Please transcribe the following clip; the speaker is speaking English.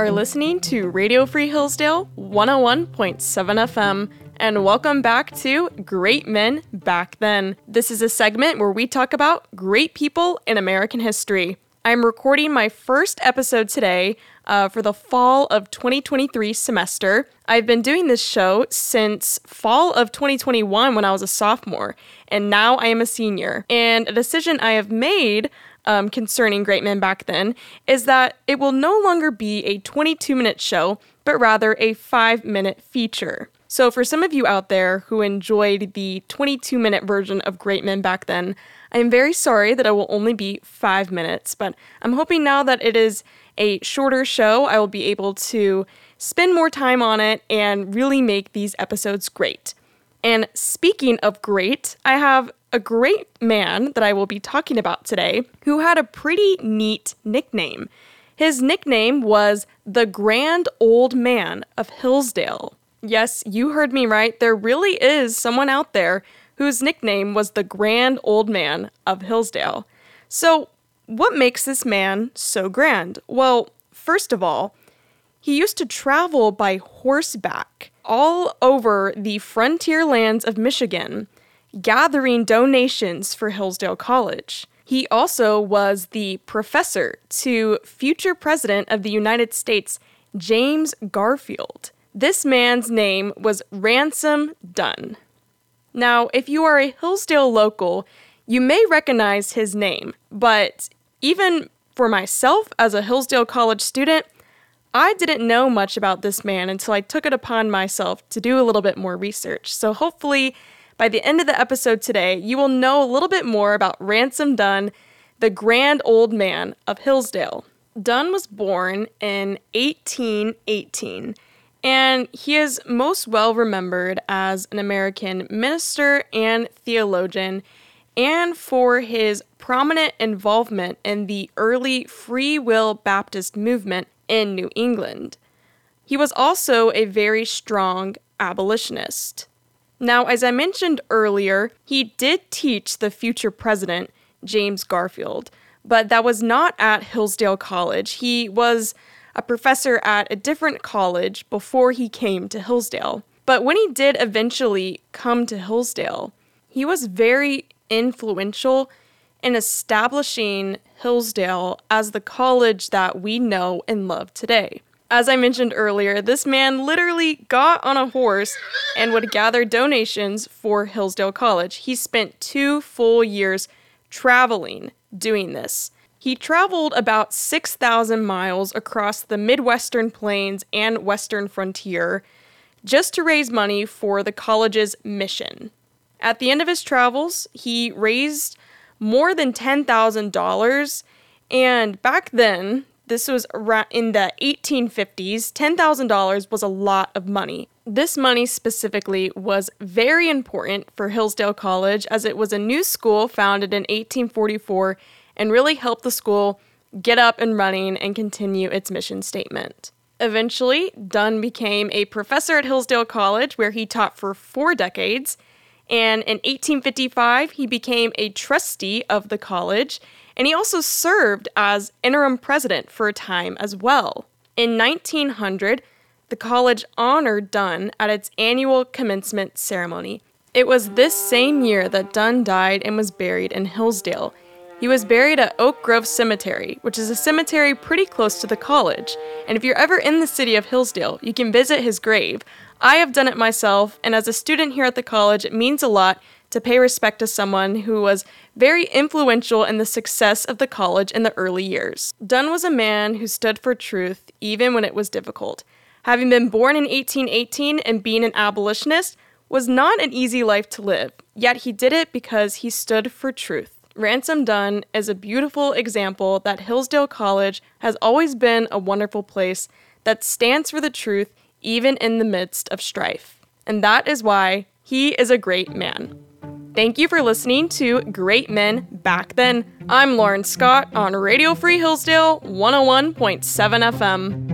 are listening to Radio Free Hillsdale 101.7 FM, and welcome back to Great Men Back Then. This is a segment where we talk about great people in American history. I'm recording my first episode today uh, for the fall of 2023 semester. I've been doing this show since fall of 2021 when I was a sophomore, and now I am a senior. And a decision I have made um, concerning Great Men back then is that it will no longer be a 22 minute show, but rather a five minute feature. So, for some of you out there who enjoyed the 22 minute version of Great Men back then, I am very sorry that it will only be five minutes, but I'm hoping now that it is a shorter show, I will be able to spend more time on it and really make these episodes great. And speaking of great, I have a great man that I will be talking about today who had a pretty neat nickname. His nickname was the Grand Old Man of Hillsdale. Yes, you heard me right. There really is someone out there whose nickname was the Grand Old Man of Hillsdale. So, what makes this man so grand? Well, first of all, he used to travel by horseback all over the frontier lands of Michigan gathering donations for Hillsdale College. He also was the professor to future President of the United States, James Garfield. This man's name was Ransom Dunn. Now, if you are a Hillsdale local, you may recognize his name, but even for myself as a Hillsdale College student, I didn't know much about this man until I took it upon myself to do a little bit more research. So hopefully, by the end of the episode today, you will know a little bit more about Ransom Dunn, the grand old man of Hillsdale. Dunn was born in 1818, and he is most well remembered as an American minister and theologian, and for his prominent involvement in the early Free Will Baptist movement in New England. He was also a very strong abolitionist. Now, as I mentioned earlier, he did teach the future president, James Garfield, but that was not at Hillsdale College. He was a professor at a different college before he came to Hillsdale. But when he did eventually come to Hillsdale, he was very influential in establishing Hillsdale as the college that we know and love today. As I mentioned earlier, this man literally got on a horse and would gather donations for Hillsdale College. He spent two full years traveling doing this. He traveled about 6,000 miles across the Midwestern plains and Western frontier just to raise money for the college's mission. At the end of his travels, he raised more than $10,000. And back then, this was in the 1850s. $10,000 was a lot of money. This money specifically was very important for Hillsdale College as it was a new school founded in 1844 and really helped the school get up and running and continue its mission statement. Eventually, Dunn became a professor at Hillsdale College where he taught for four decades. And in 1855, he became a trustee of the college and he also served as interim president for a time as well. In 1900, the college honored Dunn at its annual commencement ceremony. It was this same year that Dunn died and was buried in Hillsdale. He was buried at Oak Grove Cemetery, which is a cemetery pretty close to the college. And if you're ever in the city of Hillsdale, you can visit his grave. I have done it myself, and as a student here at the college, it means a lot to pay respect to someone who was very influential in the success of the college in the early years. Dunn was a man who stood for truth even when it was difficult. Having been born in 1818 and being an abolitionist was not an easy life to live, yet he did it because he stood for truth. Ransom Dunn is a beautiful example that Hillsdale College has always been a wonderful place that stands for the truth even in the midst of strife. And that is why he is a great man. Thank you for listening to Great Men Back Then. I'm Lauren Scott on Radio Free Hillsdale 101.7 FM.